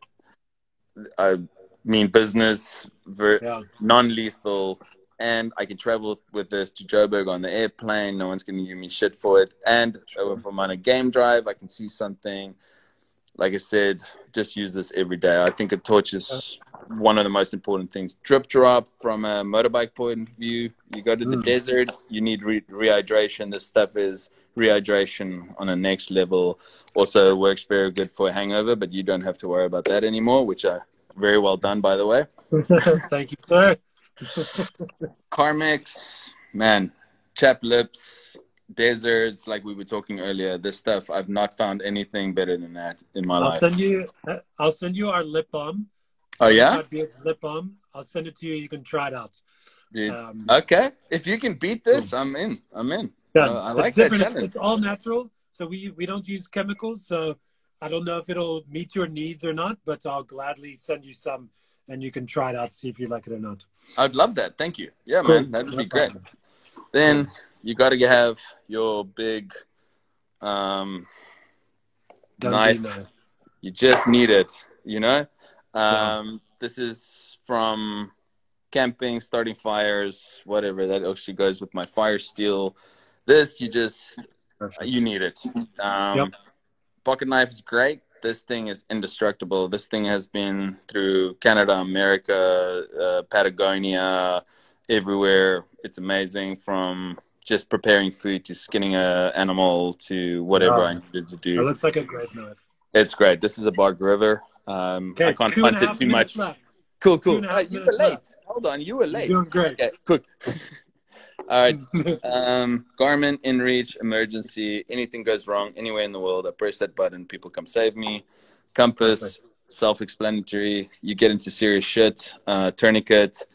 I mean, business, ver- Yeah. non-lethal, and I can travel with this to Joburg on the airplane. No one's going to give me shit for it. And if I'm on a game drive, I can see something. Like I said, just use this every day. I think a torch is one of the most important things. Drip drop from a motorbike point of view. You go to the Mm. desert, you need re- rehydration. This stuff is rehydration on a next level. Also works very good for a hangover, but you don't have to worry about that anymore, which are very well done, by the way. Thank you, sir. Carmex, man, chap lips, deserts, like we were talking earlier. This stuff, I've not found anything better than that in my I'll life. send you. I'll send you our lip balm. oh yeah, Our lip balm. I'll send it to you. You can try it out. dude. Um, Okay, if you can beat this, I'm in. I'm in. Yeah, Uh, I like that challenge. it's all natural, so we we don't use chemicals. So I don't know if it'll meet your needs or not, but I'll gladly send you some, and you can try it out, see if you like it or not. I'd love that. Thank you. Yeah, Cool. man, that'd No be great. Then you got to have your big um, knife. You just need it, you know? Um, This is from camping, starting fires, whatever. That actually goes with my fire steel. This, you just, Perfect. you need it. Um, Yep. Pocket knife is great. This thing is indestructible. This thing has been through Canada, America, uh, Patagonia, everywhere. It's amazing from just preparing food to skinning a animal to whatever Wow. I needed to do. It looks like a great knife. It's great. This is a Bark River. Um, Okay, I can't two hunt a it half too much. left. Cool, Two cool. and Uh, half you were late. left. Hold on, you were late. You're doing great. Okay, cook. All right. Um, Garmin, InReach, emergency. Anything goes wrong anywhere in the world, I press that button. People come save me. Compass, Perfect. self-explanatory. You get into serious shit. Uh, tourniquet,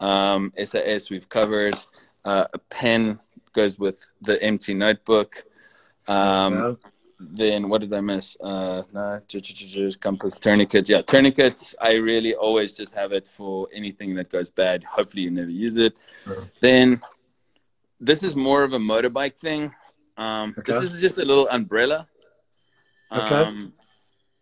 um, SAS. We've covered. Uh, a pen goes with the empty notebook. Um, then what did I miss? Uh, no, compass, tourniquet. Yeah, tourniquets. I really always just have it for anything that goes bad. Hopefully, you never use it. Then this is more of a motorbike thing. Um, Okay. This is just a little umbrella. Okay. Um,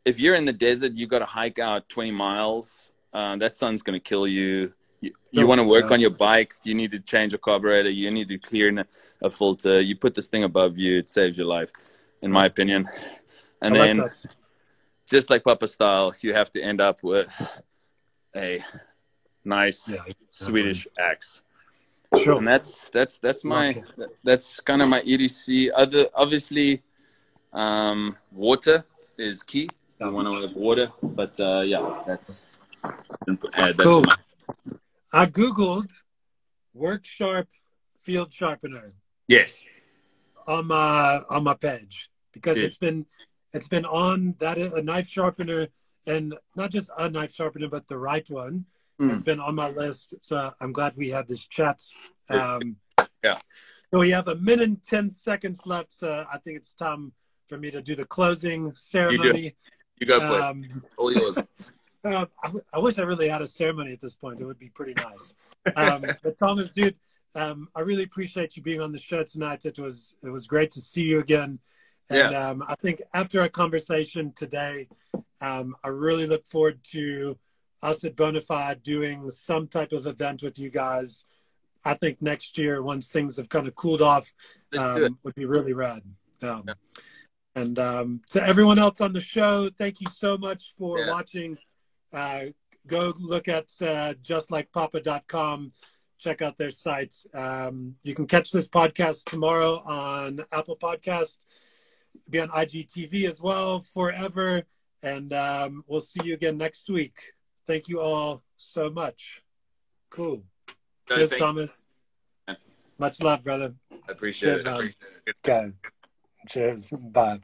if you're in the desert, you've got to hike out 20 miles. Uh, that sun's going to kill you. You, you want to work yeah. on your bike. You need to change a carburetor. You need to clear a, filter. You put this thing above you. It saves your life, in my opinion. And I like then, that. just like Papa style, you have to end up with a nice Yeah, Swedish axe. sure. And that's that's that's my Okay. that's kind of my EDC. Other obviously, um, water is key. You want to have water, but uh, yeah, that's Cool. my, I googled Work Sharp field sharpener yes. on my on my page because Yeah. it's been it's been on that a knife sharpener and not just a knife sharpener but the right one Mm. has been on my list. So I'm glad we had this chat. Um, Yeah. So we have a minute and ten seconds left. So I think it's time for me to do the closing ceremony. You go for it. Um, All yours. uh, I, w- I wish I really had a ceremony at this point. It would be pretty nice. Um, but Thomas, dude, um, I really appreciate you being on the show tonight. It was it was great to see you again. And um, I think after our conversation today, um, I really look forward to us at Bonafide doing some type of event with you guys. I think next year, once things have kind of cooled off, it. um, would be really rad. Um, Yeah. And um, to everyone else on the show, thank you so much for Yeah. watching. Uh, go look at uh, justlikePapa.com. Check out their site. Um, you can catch this podcast tomorrow on Apple Podcast. Be on IGTV as well forever. And um, we'll see you again next week. Thank you all so much. Cool. No, Cheers, thank- Thomas. Much love, brother. I appreciate Cheers, it. man. Okay. Cheers. Bye.